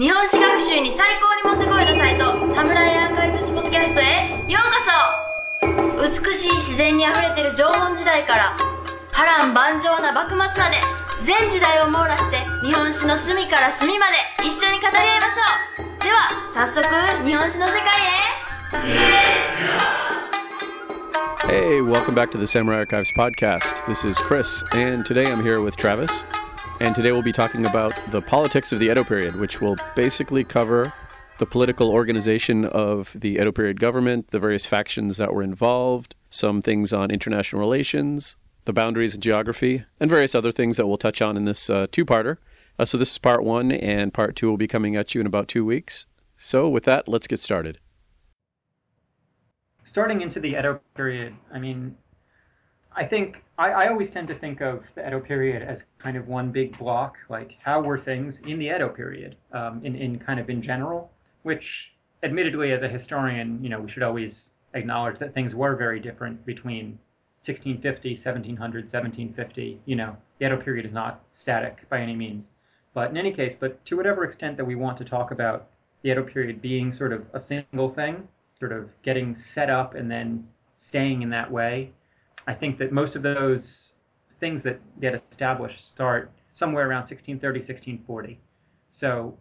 日本史学習に最高にもってこいのサイトサムライアーカイブスポッドキャストへようこそ美しい自然にあふれてる縄文時代から波乱万丈な幕末まで全時代を網羅して日本史の隅から隅まで一緒に語り合いましょうでは早速日本史の世界へ Hey, welcome back to the Samurai Archives podcast. This is Chris, and today I'm here with Travis. And today we'll be talking about the politics of the Edo period, which will basically cover the political organization of the Edo period government, the various factions that were involved, some things on international relations, the boundaries and geography, and various other things that we'll touch on in this uh, two parter. Uh, so, this is part one, and part two will be coming at you in about two weeks. So, with that, let's get started. Starting into the Edo period, I mean, I think I, I, always tend to think of the Edo period as kind of one big block. Like, how were things in the Edo period, um, in in kind of in general? Which, admittedly, as a historian, you know, we should always acknowledge that things were very different between 1650, 1700, 1750. You know, the Edo period is not static by any means. But in any case, but to whatever extent that we want to talk about the Edo period being sort of a single thing, sort of getting set up and then staying in that way I think that most of those things that get established start somewhere around 1630, 1640. So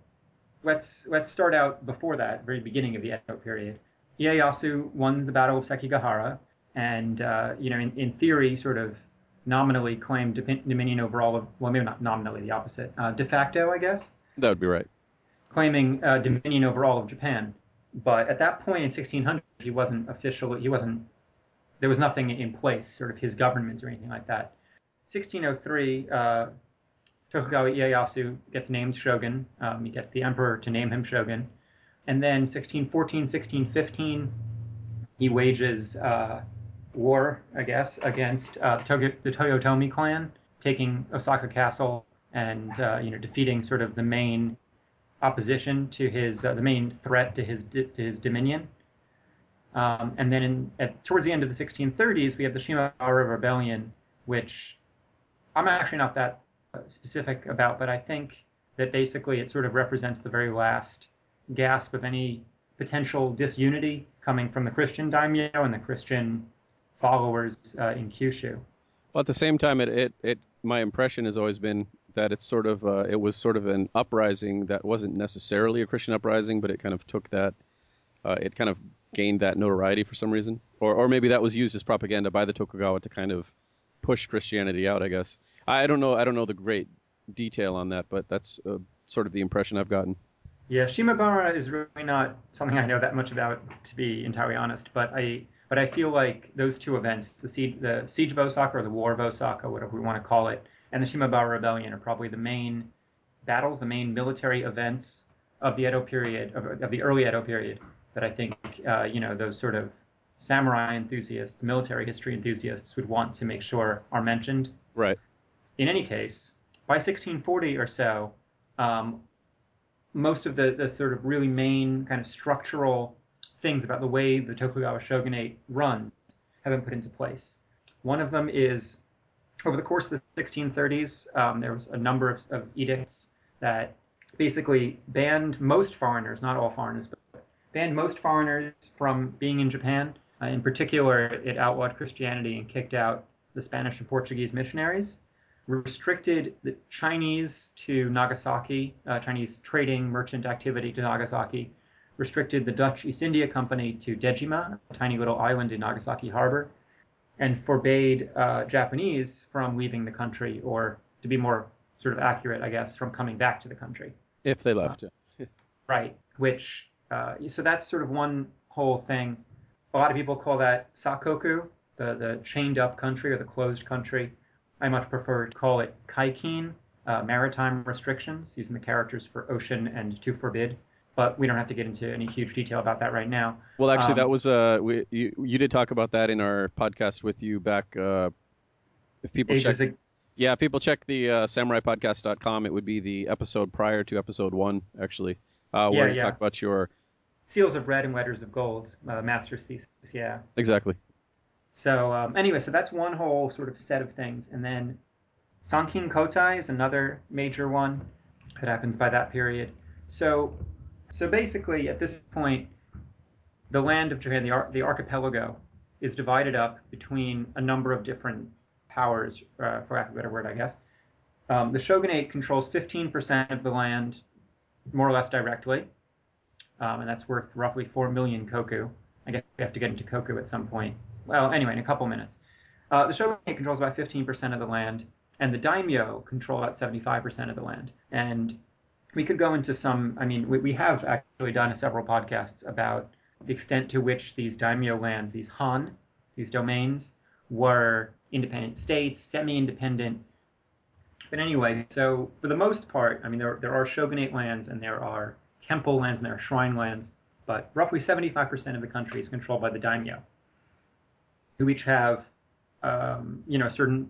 let's let's start out before that, very beginning of the Edo period. Ieyasu won the Battle of Sekigahara, and uh, you know, in, in theory, sort of nominally claimed dominion over all of well, maybe not nominally, the opposite, uh, de facto, I guess. That would be right. Claiming uh, dominion over all of Japan, but at that point in 1600, he wasn't officially he wasn't there was nothing in place, sort of his government or anything like that. 1603, uh, Tokugawa Ieyasu gets named shogun. Um, he gets the emperor to name him shogun. And then 1614, 1615, he wages uh, war, I guess, against uh, the Toyotomi clan, taking Osaka Castle and uh, you know defeating sort of the main opposition to his uh, the main threat to his to his dominion. Um, and then in, at, towards the end of the 1630s, we have the Shimabara Rebellion, which I'm actually not that specific about, but I think that basically it sort of represents the very last gasp of any potential disunity coming from the Christian daimyo and the Christian followers uh, in Kyushu. Well, at the same time, it, it, it my impression has always been that it's sort of uh, it was sort of an uprising that wasn't necessarily a Christian uprising, but it kind of took that uh, it kind of gained that notoriety for some reason, or or maybe that was used as propaganda by the Tokugawa to kind of push Christianity out. I guess I don't know. I don't know the great detail on that, but that's uh, sort of the impression I've gotten. Yeah, Shimabara is really not something I know that much about, to be entirely honest. But I but I feel like those two events, the siege, the siege of Osaka or the war of Osaka, whatever we want to call it, and the Shimabara rebellion are probably the main battles, the main military events of the Edo period, of, of the early Edo period, that I think uh, you know those sort of samurai enthusiasts, military history enthusiasts would want to make sure are mentioned. Right. In any case, by 1640 or so, um, most of the, the sort of really main kind of structural things about the way the Tokugawa shogunate runs have been put into place. One of them is over the course of the 1630s, um, there was a number of, of edicts that basically banned most foreigners, not all foreigners, but banned most foreigners from being in Japan. Uh, in particular, it outlawed Christianity and kicked out the Spanish and Portuguese missionaries, restricted the Chinese to Nagasaki, uh, Chinese trading merchant activity to Nagasaki, restricted the Dutch East India Company to Dejima, a tiny little island in Nagasaki harbor, and forbade uh, Japanese from leaving the country, or to be more sort of accurate, I guess, from coming back to the country. If they left. Right, which uh, so that's sort of one whole thing. A lot of people call that sakoku, the, the chained up country or the closed country. I much prefer to call it kaikin, uh, maritime restrictions, using the characters for ocean and to forbid. But we don't have to get into any huge detail about that right now. Well, actually, um, that was uh, we, you, you did talk about that in our podcast with you back. Uh, if people check, ag- yeah, if people check the uh, samuraipodcast.com, it would be the episode prior to episode one, actually, uh, where yeah, you yeah. talk about your seals of red and letters of gold, uh, master's thesis. Yeah. Exactly. So um, anyway, so that's one whole sort of set of things, and then Sankin Kotai is another major one that happens by that period. So, so basically, at this point, the land of Japan, the, ar- the archipelago, is divided up between a number of different powers, uh, for lack of a better word, I guess. Um, the shogunate controls 15% of the land, more or less directly, um, and that's worth roughly 4 million koku. I guess we have to get into koku at some point. Well, anyway, in a couple minutes. Uh, the shogunate controls about 15% of the land, and the daimyo control about 75% of the land. And we could go into some, I mean, we, we have actually done several podcasts about the extent to which these daimyo lands, these han, these domains, were independent states, semi-independent. But anyway, so for the most part, I mean, there, there are shogunate lands and there are temple lands and there are shrine lands, but roughly 75% of the country is controlled by the daimyo, who each have, um, you know, a certain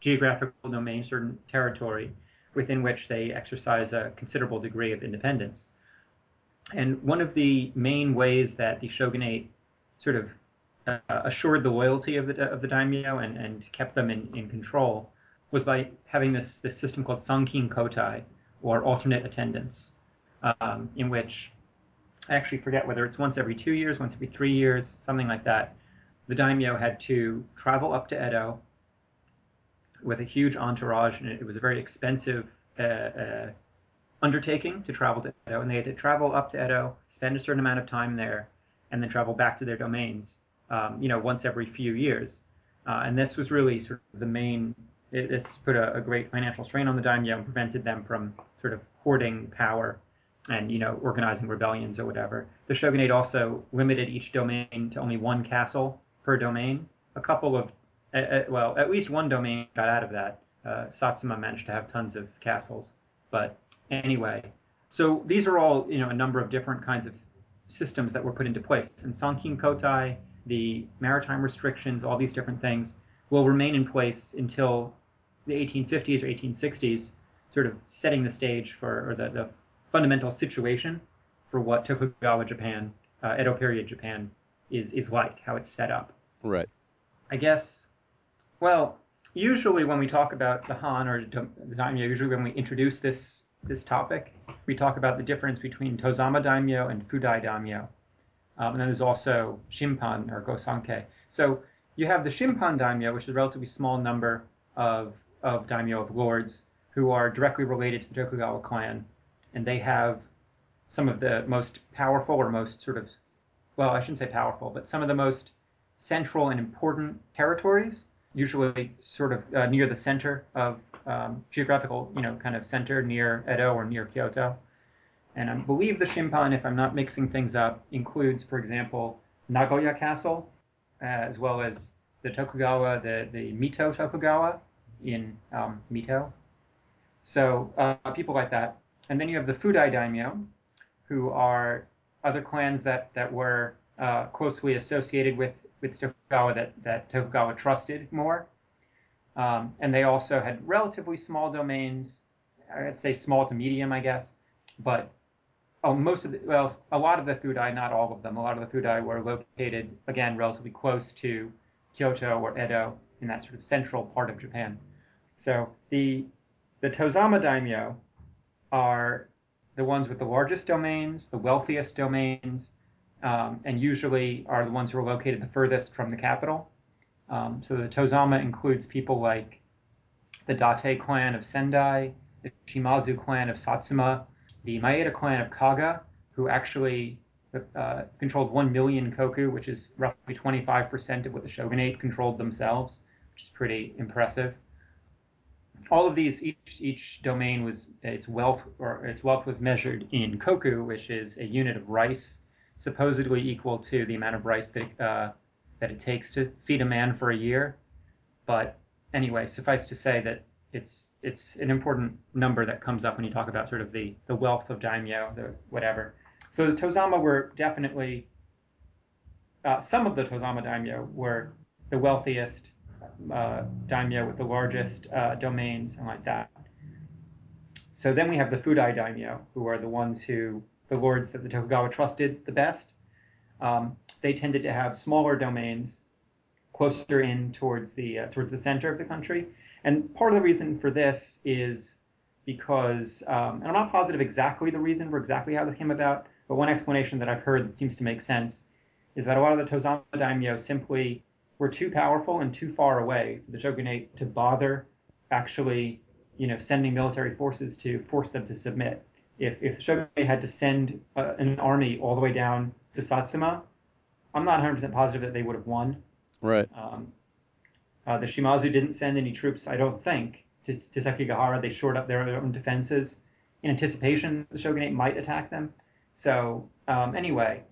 geographical domain, certain territory within which they exercise a considerable degree of independence. And one of the main ways that the shogunate sort of uh, assured the loyalty of the of the daimyo and, and kept them in, in control was by having this this system called sankin kotai or alternate attendance, um, in which I actually forget whether it's once every two years, once every three years, something like that. The daimyo had to travel up to Edo with a huge entourage, and it was a very expensive uh, uh, undertaking to travel to Edo, and they had to travel up to Edo, spend a certain amount of time there, and then travel back to their domains, um, you know, once every few years. Uh, and this was really sort of the main. It, this put a, a, great financial strain on the daimyo and prevented them from sort of hoarding power and you know organizing rebellions or whatever. The shogunate also limited each domain to only one castle per domain. A couple of, uh, well, at least one domain got out of that. Uh, Satsuma managed to have tons of castles, but anyway. So these are all, you know, a number of different kinds of systems that were put into place. And Sankin Kotai, the maritime restrictions, all these different things will remain in place until the 1850s or 1860s, sort of setting the stage for or the, the fundamental situation for what Tokugawa Japan, uh, Edo period Japan is is like, how it's set up. Right. I guess. Well, usually when we talk about the Han or the daimyo, usually when we introduce this this topic, we talk about the difference between Tozama daimyo and Fudai daimyo. Um, and then there's also Shimpan or Gosanke. So you have the Shimpan daimyo, which is a relatively small number of, of daimyo, of lords, who are directly related to the Tokugawa clan. And they have some of the most powerful or most sort of, well, I shouldn't say powerful, but some of the most central and important territories, usually sort of uh, near the center of um, geographical, you know, kind of center near Edo or near Kyoto. And I believe the Shimpan, if I'm not mixing things up, includes, for example, Nagoya Castle, uh, as well as the Tokugawa, the, the Mito Tokugawa in um, Mito. So uh, people like that. And then you have the Fudai daimyo, who are other clans that, that were uh, closely associated with, with Tokugawa that, that Tokugawa trusted more. Um, and they also had relatively small domains. I'd say small to medium, I guess. But oh, most of the, well, a lot of the Fudai, not all of them, a lot of the Fudai were located, again, relatively close to Kyoto or Edo in that sort of central part of Japan. So the, the Tozama daimyo are the ones with the largest domains, the wealthiest domains, um, and usually are the ones who are located the furthest from the capital. Um, so the Tozama includes people like the Date clan of Sendai, the Shimazu clan of Satsuma, the Maeda clan of Kaga, who actually uh, controlled 1 million koku, which is roughly 25% of what the shogunate controlled themselves, which is pretty impressive. All of these, each each domain was its wealth or its wealth was measured in koku, which is a unit of rice, supposedly equal to the amount of rice that uh, that it takes to feed a man for a year. But anyway, suffice to say that it's it's an important number that comes up when you talk about sort of the the wealth of daimyo, the whatever. So the Tozama were definitely uh, some of the Tozama daimyo were the wealthiest uh, daimyo with the largest uh, domains and like that. So then we have the Fudai daimyo, who are the ones who the lords that the Tokugawa trusted the best. Um, they tended to have smaller domains closer in towards the uh, towards the center of the country. And part of the reason for this is because, um, and I'm not positive exactly the reason for exactly how this came about, but one explanation that I've heard that seems to make sense is that a lot of the Tozama daimyo simply were too powerful and too far away for the shogunate to bother actually, you know, sending military forces to force them to submit. If if the shogunate had to send uh, an army all the way down to Satsuma, I'm not 100% positive that they would have won. Right. Um, uh, the Shimazu didn't send any troops, I don't think, to, to Sekigahara. They shored up their own defenses in anticipation the shogunate might attack them. So um, anyway,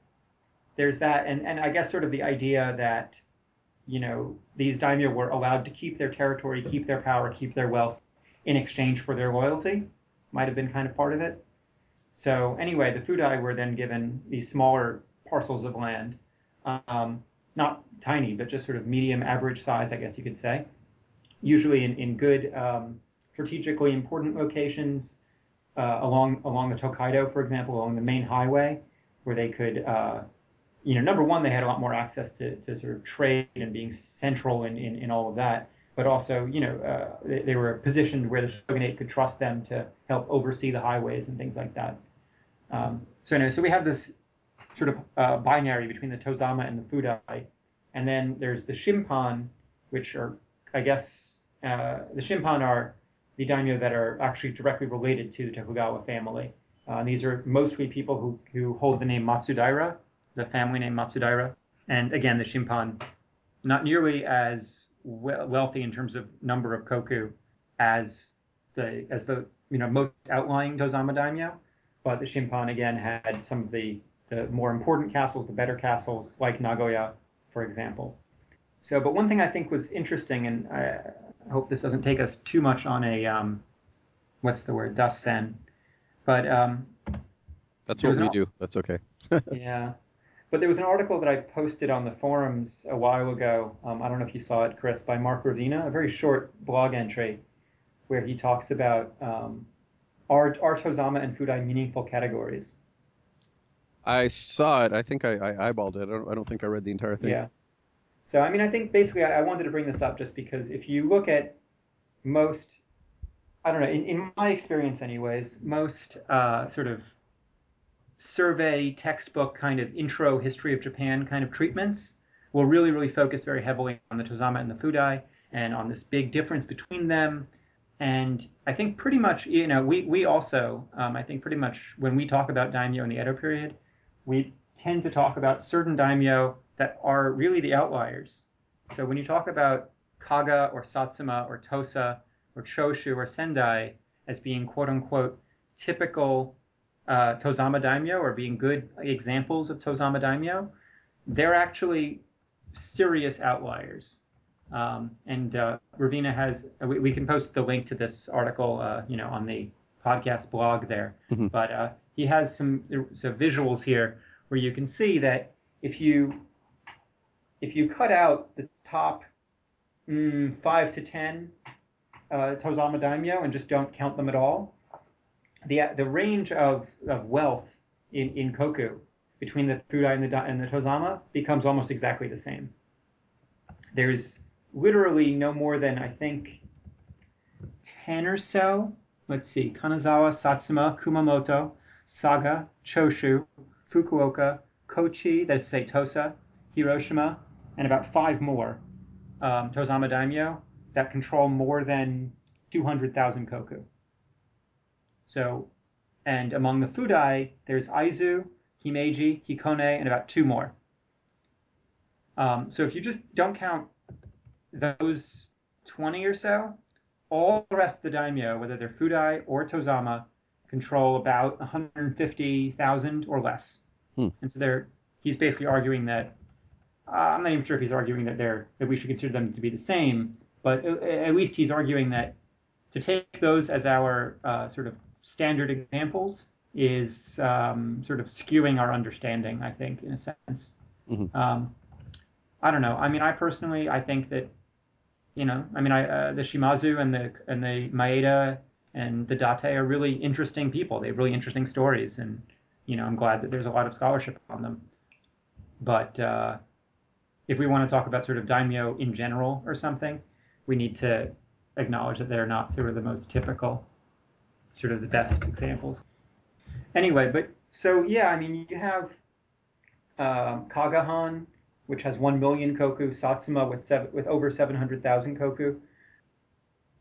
there's that, and and I guess sort of the idea that you know these daimyo were allowed to keep their territory, keep their power, keep their wealth in exchange for their loyalty. Might have been kind of part of it. So anyway, the Fudai were then given these smaller parcels of land, um, not tiny, but just sort of medium average size, I guess you could say, usually in, in good um, strategically important locations uh, along along the Tokaido, for example, along the main highway, where they could, uh, you know, number one, they had a lot more access to, to sort of trade and being central in, in, in all of that. But also, you know, uh, they, they were positioned where the shogunate could trust them to help oversee the highways and things like that. Um, so anyway, so we have this sort of uh, binary between the Tozama and the Fudai, and then there's the Shimpan, which are, I guess, uh, the Shimpan are the daimyo that are actually directly related to the Tokugawa family. Uh, these are mostly people who, who hold the name Matsudaira, the family name Matsudaira. And again, the Shimpan, not nearly as wealthy in terms of number of koku as the as the you know most outlying Tozama daimyo, but the Shimpan again had some of the the more important castles, the better castles like Nagoya, for example. So, but one thing I think was interesting, and I hope this doesn't take us too much on a um, what's the word, dassen, but um, That's what we an- do. That's okay. yeah. But there was an article that I posted on the forums a while ago. Um, I don't know if you saw it, Chris, by Mark Ravina, a very short blog entry where he talks about um, are, are Tozama and Fudai meaningful categories? I saw it. I think I, I eyeballed it. I don't, I don't think I read the entire thing. Yeah. So, I mean, I think basically I, I wanted to bring this up just because if you look at most, I don't know, in, in my experience, anyways, most uh, sort of survey textbook kind of intro history of Japan kind of treatments will really, really focus very heavily on the Tozama and the Fudai and on this big difference between them. And I think pretty much, you know, we, we also, um, I think pretty much when we talk about daimyo in the Edo period, we tend to talk about certain daimyo that are really the outliers. So when you talk about Kaga or Satsuma or Tosa or Choshu or Sendai as being quote unquote typical uh, Tozama daimyo or being good examples of Tozama daimyo, they're actually serious outliers. Um, and uh, Ravina has, we, we can post the link to this article, uh, you know, on the podcast blog there. Mhm. But uh, he has some so visuals here where you can see that if you if you cut out the top mm, five to ten uh, Tozama daimyo and just don't count them at all, the the range of, of wealth in, in Koku between the Fudai and the and the Tozama becomes almost exactly the same. There's literally no more than I think ten or so. Let's see: Kanazawa, Satsuma, Kumamoto, Saga, Choshu, Fukuoka, Kochi, that's say Tosa, Hiroshima, and about five more um, Tozama daimyo that control more than 200,000 koku. So, and among the Fudai, there's Aizu, Himeji, Hikone, and about two more. Um, so if you just don't count those 20 or so, all the rest of the daimyo, whether they're Fudai or Tozama, control about 150,000 or less. Hmm. And so they're, he's basically arguing that, uh, I'm not even sure if he's arguing that they're, that we should consider them to be the same, but at, at least he's arguing that to take those as our uh, sort of standard examples is um, sort of skewing our understanding, I think, in a sense. Mhm. Um, I don't know. I mean, I personally, I think that, you know, I mean, I, uh, the Shimazu and the and the Maeda and the Date are really interesting people. They have really interesting stories, and you know, I'm glad that there's a lot of scholarship on them. But uh, if we want to talk about sort of daimyo in general or something, we need to acknowledge that they're not sort of the most typical. Sort of the best examples. Anyway, but so yeah, I mean, you have um, Kagahan, which has 1 million koku, Satsuma with, seven, with over 700,000 koku.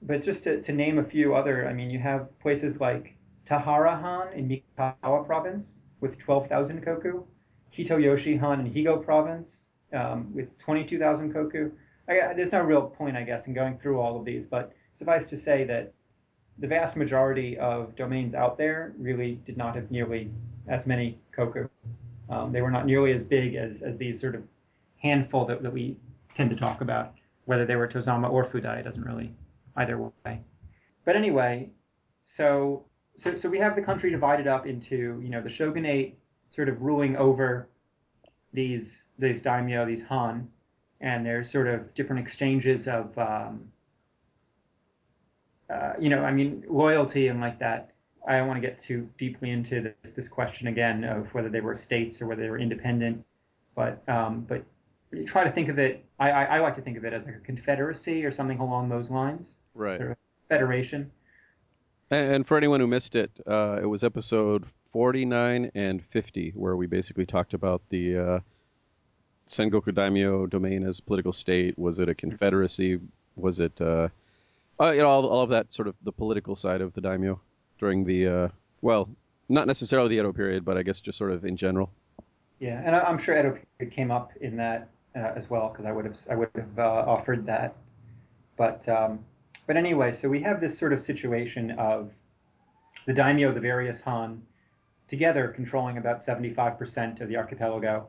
But just to, to name a few other, I mean, you have places like Tahara-han in Mikawa province with 12,000 koku, Hitoyoshi-han in Higo province um, with 22,000 koku. I, there's no real point, I guess, in going through all of these, but suffice to say that the vast majority of domains out there really did not have nearly as many koku. Um, they were not nearly as big as, as these sort of handful that, that we tend to talk about. Whether they were Tozama or Fudai doesn't really either way. But anyway, so so so we have the country divided up into you know the shogunate sort of ruling over these these daimyo, these han, and there's sort of different exchanges of um, uh, you know I mean loyalty and like that. I don't want to get too deeply into this, this question again of whether they were states or whether they were independent, but um, but try to think of it. I, I, I, like to think of it as like a confederacy or something along those lines. Right. federation. And for anyone who missed it, uh, it was episode 49 and 50 where we basically talked about the uh, Sengoku Daimyo domain as a political state. Was it a confederacy? Was it, uh, uh, you know, all, all of that sort of the political side of the daimyo during the, uh, well, not necessarily the Edo period, but I guess just sort of in general. Yeah, and I'm sure Edo period came up in that uh, as well because I would have I would have uh, offered that. But um, but anyway, so we have this sort of situation of the daimyo, the various Han, together controlling about 75% of the archipelago.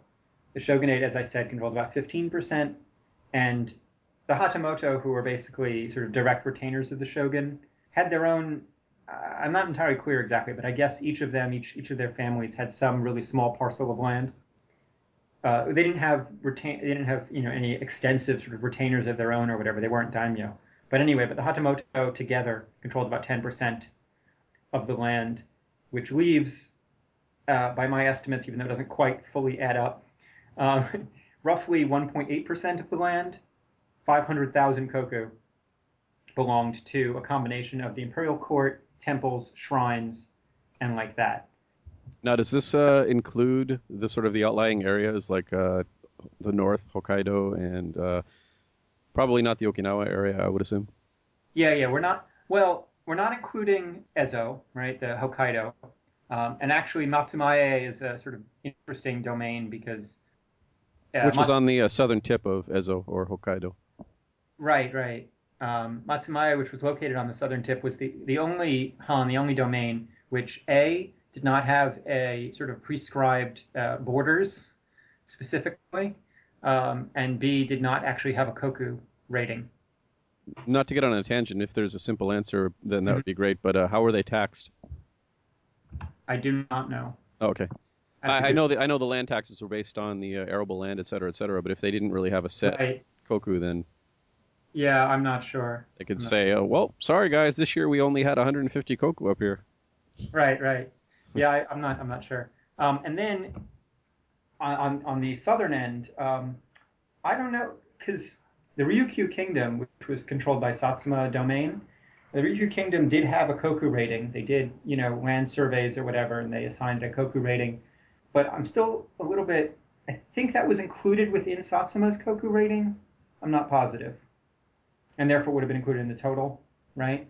The shogunate, as I said, controlled about 15%, and the Hatamoto, who were basically sort of direct retainers of the shogun, had their own. Uh, I'm not entirely clear exactly, but I guess each of them, each each of their families, had some really small parcel of land uh, they didn't have retain they didn't have you know any extensive sort of retainers of their own or whatever. They weren't daimyo. But anyway, but the Hatamoto together controlled about 10% of the land, which leaves, uh, by my estimates, even though it doesn't quite fully add up, um, roughly 1.8% of the land, 500,000 koku, belonged to a combination of the imperial court, temples, shrines, and like that. Now, does this uh, include the sort of the outlying areas like uh, the north, Hokkaido, and uh, probably not the Okinawa area? I would assume. Yeah, yeah, we're not. Well, we're not including Ezo, right? The Hokkaido, um, and actually Matsumae is a sort of interesting domain because. Uh, Which was on the uh, southern tip of Ezo or Hokkaido. Right, right. Um, Matsumae, which was located on the southern tip, was the, the only Han, the only domain which A did not have a sort of prescribed uh, borders specifically, um, and B did not actually have a Koku rating. Not to get on a tangent, if there's a simple answer, then that mm-hmm. would be great. But uh, how were they taxed? I do not know. Oh, okay. I, I, know the I know the land taxes were based on the uh, arable land, et cetera, et cetera. But if they didn't really have a set right. koku, then yeah, I'm not sure. They could say, "Oh, well, sorry guys, this year we only had 150 koku up here." Right, right yeah, I, am not. I'm not sure. Um, and then on on the southern end, um, I don't know because the Ryukyu Kingdom, which was controlled by Satsuma domain, the Ryukyu Kingdom did have a Koku rating. They did, you know, land surveys or whatever, and they assigned a Koku rating. But I'm still a little bit. I think that was included within Satsuma's Koku rating. I'm not positive, and therefore would have been included in the total, right?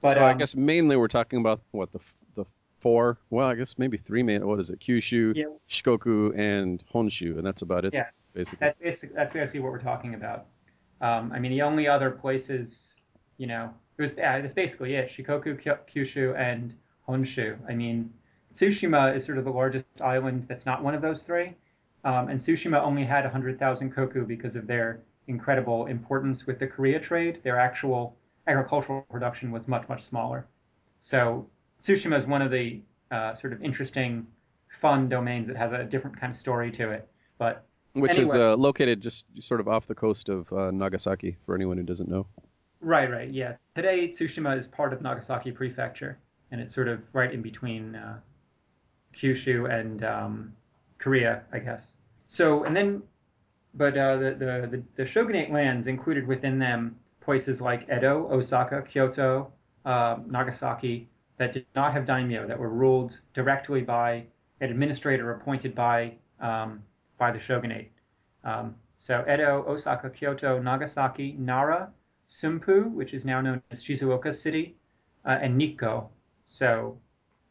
But, so um, I guess mainly we're talking about what the the four, well, I guess maybe three main. What is it? Kyushu, yeah. Shikoku, and Honshu, and that's about it. Yeah, basically. That's basically, that's basically what we're talking about. Um, I mean, the only other places, you know, it was yeah, that's basically it. Shikoku, Kyushu, and Honshu. I mean, Tsushima is sort of the largest island that's not one of those three, um, and Tsushima only had 100,000 koku because of their incredible importance with the Korea trade. Their actual agricultural production was much much smaller. So Tsushima is one of the uh, sort of interesting, fun domains that has a different kind of story to it. But which anyway. is uh, located just sort of off the coast of uh, Nagasaki, for anyone who doesn't know. Right, right, yeah. Today, Tsushima is part of Nagasaki Prefecture, and it's sort of right in between uh, Kyushu and um, Korea, I guess. So, and then, but uh, the, the, the shogunate lands included within them places like Edo, Osaka, Kyoto, uh, Nagasaki, that did not have daimyo, that were ruled directly by an administrator appointed by um, by the shogunate. Um, so Edo, Osaka, Kyoto, Nagasaki, Nara, Sumpu, which is now known as Shizuoka City, uh, and Nikko. So,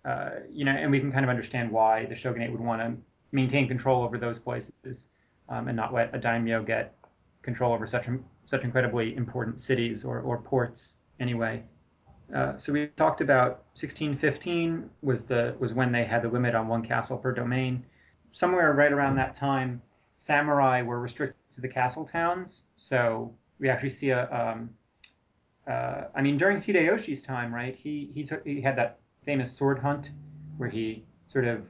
uh, you know, and we can kind of understand why the shogunate would want to maintain control over those places um, and not let a daimyo get control over such such incredibly important cities or, or ports anyway. Uh, so we talked about 1615 was the was when they had the limit on one castle per domain. Somewhere right around that time, samurai were restricted to the castle towns. So we actually see a, um, uh, I mean, during Hideyoshi's time, right? He he took he had that famous sword hunt where he sort of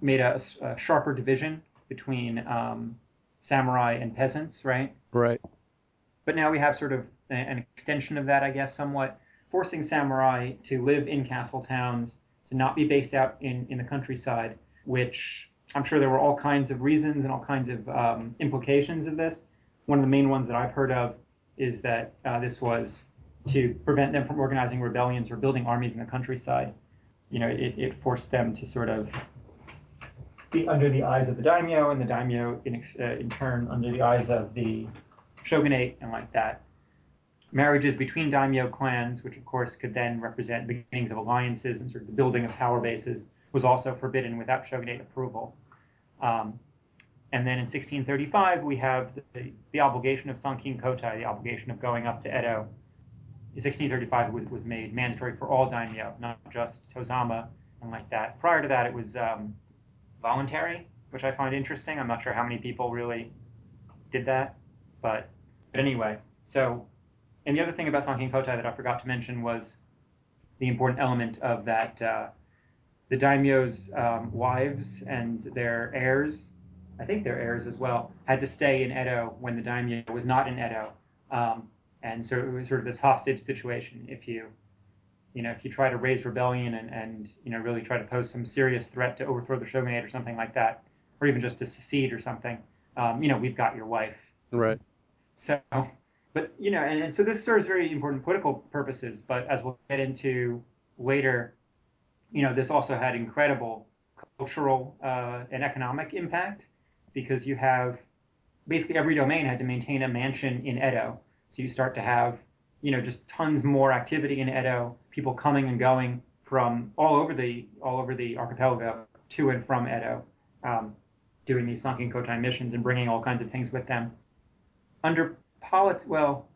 made a, a sharper division between um, samurai and peasants, right? Right. But now we have sort of an extension of that, I guess, somewhat, forcing samurai to live in castle towns, to not be based out in, in the countryside, which I'm sure there were all kinds of reasons and all kinds of um, implications of this. One of the main ones that I've heard of is that uh, this was to prevent them from organizing rebellions or building armies in the countryside. You know, it, it forced them to sort of be under the eyes of the daimyo, and the daimyo, in, uh, in turn, under the eyes of the shogunate, and like that. Marriages between daimyo clans, which of course could then represent beginnings of alliances and sort of the building of power bases, was also forbidden without shogunate approval. Um, and then in 1635, we have the, the obligation of Sankin Kotai, the obligation of going up to Edo. In 1635, was, was made mandatory for all daimyo, not just Tozama and like that. Prior to that, it was um, voluntary, which I find interesting. I'm not sure how many people really did that, but, but anyway. So, and the other thing about Sankin Kotai that I forgot to mention was the important element of that uh, the daimyo's um, wives and their heirs, I think their heirs as well, had to stay in Edo when the daimyo was not in Edo. Um, and so it was sort of this hostage situation. If you, you know, if you try to raise rebellion and, and you know really try to pose some serious threat to overthrow the shogunate or something like that, or even just to secede or something, um, you know, we've got your wife. Right. So, but you know, and, and so this serves very important political purposes. But as we'll get into later, you know, this also had incredible cultural uh, and economic impact because you have basically every domain had to maintain a mansion in Edo. So you start to have, you know, just tons more activity in Edo, people coming and going from all over the all over the archipelago to and from Edo, um, doing these Sankin Kotai missions and bringing all kinds of things with them. Under politics, well,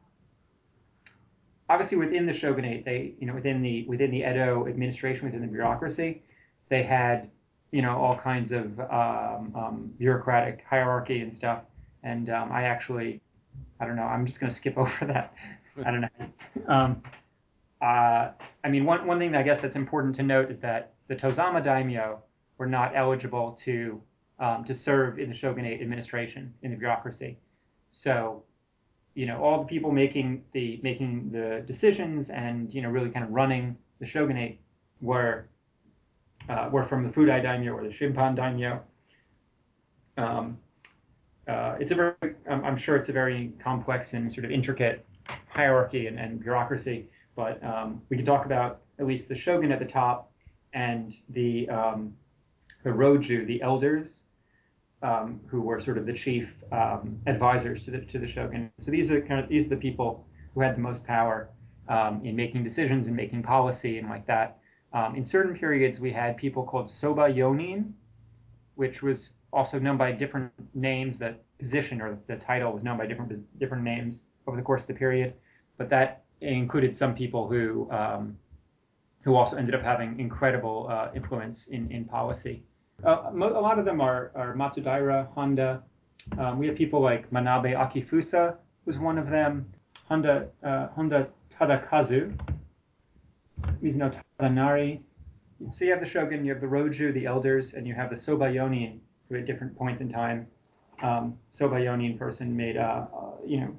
obviously within the shogunate, they, you know, within the within the Edo administration, within the bureaucracy, they had, you know, all kinds of um, um, bureaucratic hierarchy and stuff. And um, I actually, I don't know, I'm just going to skip over that. I don't know. Um, uh, I mean, one one thing that I guess that's important to note is that the Tozama daimyo were not eligible to um, to serve in the shogunate administration in the bureaucracy. So you know, all the people making the making the decisions and you know really kind of running the shogunate were uh, were from the Fudai daimyo or the Shimpan daimyo. Um, uh, it's a very, I'm, I'm, sure it's a very complex and sort of intricate hierarchy and, and bureaucracy, but um, we can talk about at least the shogun at the top and the um, the roju, the elders, um, who were sort of the chief um, advisors to the to the shogun. So these are kind of these are the people who had the most power um, in making decisions and making policy and like that. Um, in certain periods, we had people called soba yonin, which was also known by different names. That position or the title was known by different different names over the course of the period, but that included some people who um, who also ended up having incredible uh, influence in in policy. Uh, a lot of them are, are Matsudaira, Honda. Um, we have people like Manabe Akifusa, who's one of them. Honda, uh, Honda Tadakazu, Mizuno Tadanari. So you have the shogun, you have the roju, the elders, and you have the soba yonin, who at different points in time, um, soba yonin person made, uh, uh, you know,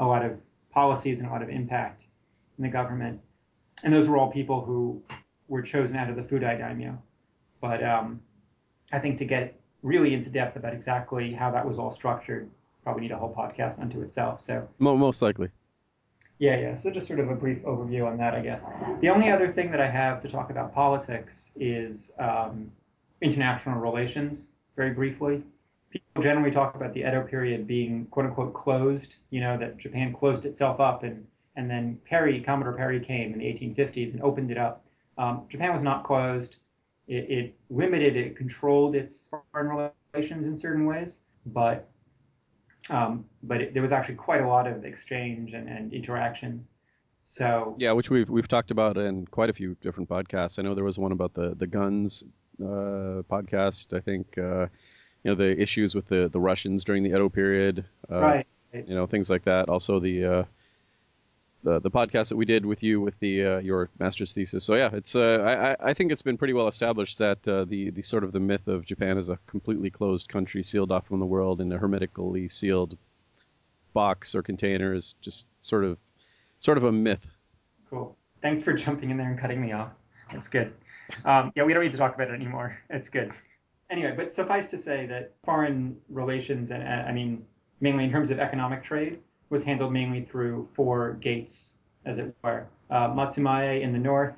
a lot of policies and a lot of impact in the government. And those were all people who were chosen out of the Fudai daimyo. But um, I think to get really into depth about exactly how that was all structured, probably need a whole podcast unto itself. So most likely. Yeah, yeah. So just sort of a brief overview on that, I guess. The only other thing that I have to talk about politics is um, international relations, very briefly. People generally talk about the Edo period being quote unquote closed, you know, that Japan closed itself up and, and then Perry, Commodore Perry came in the 1850s and opened it up. Um, Japan was not closed. It, it limited, it controlled its foreign relations in certain ways, but um, but it, there was actually quite a lot of exchange and, and interaction. So yeah, which we've we've talked about in quite a few different podcasts. I know there was one about the the guns uh, podcast. I think uh, you know the issues with the the Russians during the Edo period. Uh, right. You know things like that. Also the uh, the the podcast that we did with you with the uh, your master's thesis. So yeah, it's uh, I I think it's been pretty well established that uh, the the sort of the myth of Japan as a completely closed country, sealed off from the world in a hermetically sealed box or container is just sort of sort of a myth. Cool. Thanks for jumping in there and cutting me off. It's good. Um, yeah, we don't need to talk about it anymore. It's good. Anyway, but suffice to say that foreign relations and I mean mainly in terms of economic trade was handled mainly through four gates, as it were. Uh, Matsumae in the north,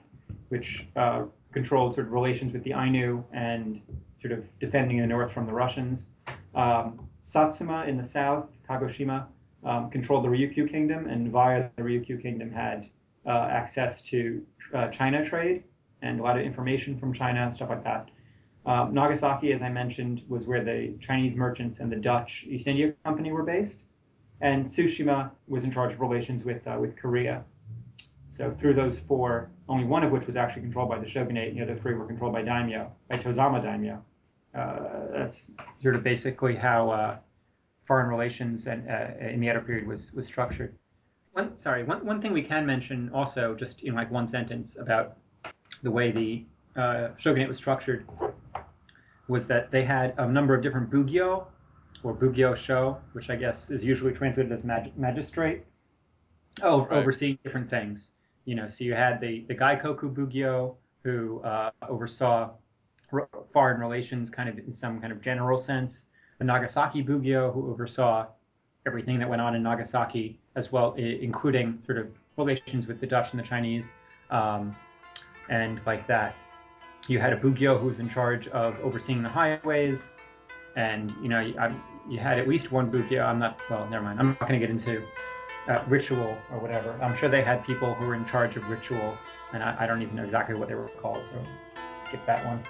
which uh, controlled sort of relations with the Ainu and sort of defending the north from the Russians. Um, Satsuma in the south, Kagoshima, um, controlled the Ryukyu kingdom, and via the Ryukyu kingdom had uh, access to uh, China trade and a lot of information from China and stuff like that. Um, Nagasaki, as I mentioned, was where the Chinese merchants and the Dutch East India Company were based and Tsushima was in charge of relations with uh, with Korea. So through those four, only one of which was actually controlled by the shogunate, the other three were controlled by daimyo, by Tozama daimyo. Uh, that's sort of basically how uh, foreign relations and, uh, in the Edo period was was structured. One, sorry, one, one thing we can mention also, just in like one sentence about the way the uh, shogunate was structured, was that they had a number of different bugyo, or Bugyo Sho, which I guess is usually translated as mag- magistrate, oh, right. overseeing different things. You know, so you had the the Gaikoku Bugyo, who uh, oversaw foreign relations, kind of in some kind of general sense. The Nagasaki Bugyo, who oversaw everything that went on in Nagasaki, as well, including sort of relations with the Dutch and the Chinese, um, and like that. You had a Bugyo who was in charge of overseeing the highways, and you know, I, you had at least one bugyo. I'm not. Well, never mind. I'm not going to get into uh, ritual or whatever. I'm sure they had people who were in charge of ritual, and I, I don't even know exactly what they were called. So skip that one.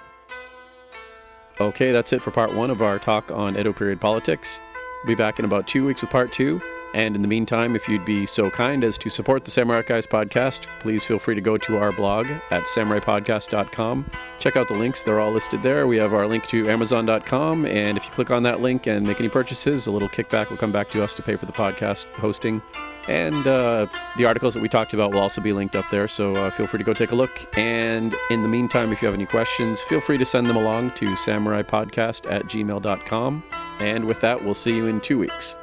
Okay, that's it for part one of our talk on Edo period politics. We'll be back in about two weeks with part two. And in the meantime, if you'd be so kind as to support the Samurai Archives podcast, please feel free to go to our blog at samuraipodcast.com. Check out the links, they're all listed there. We have our link to amazon.com, and if you click on that link and make any purchases, a little kickback will come back to us to pay for the podcast hosting. And uh, the articles that we talked about will also be linked up there, so uh, feel free to go take a look. And in the meantime, if you have any questions, feel free to send them along to samuraipodcast at gmail.com. And with that, we'll see you in two weeks.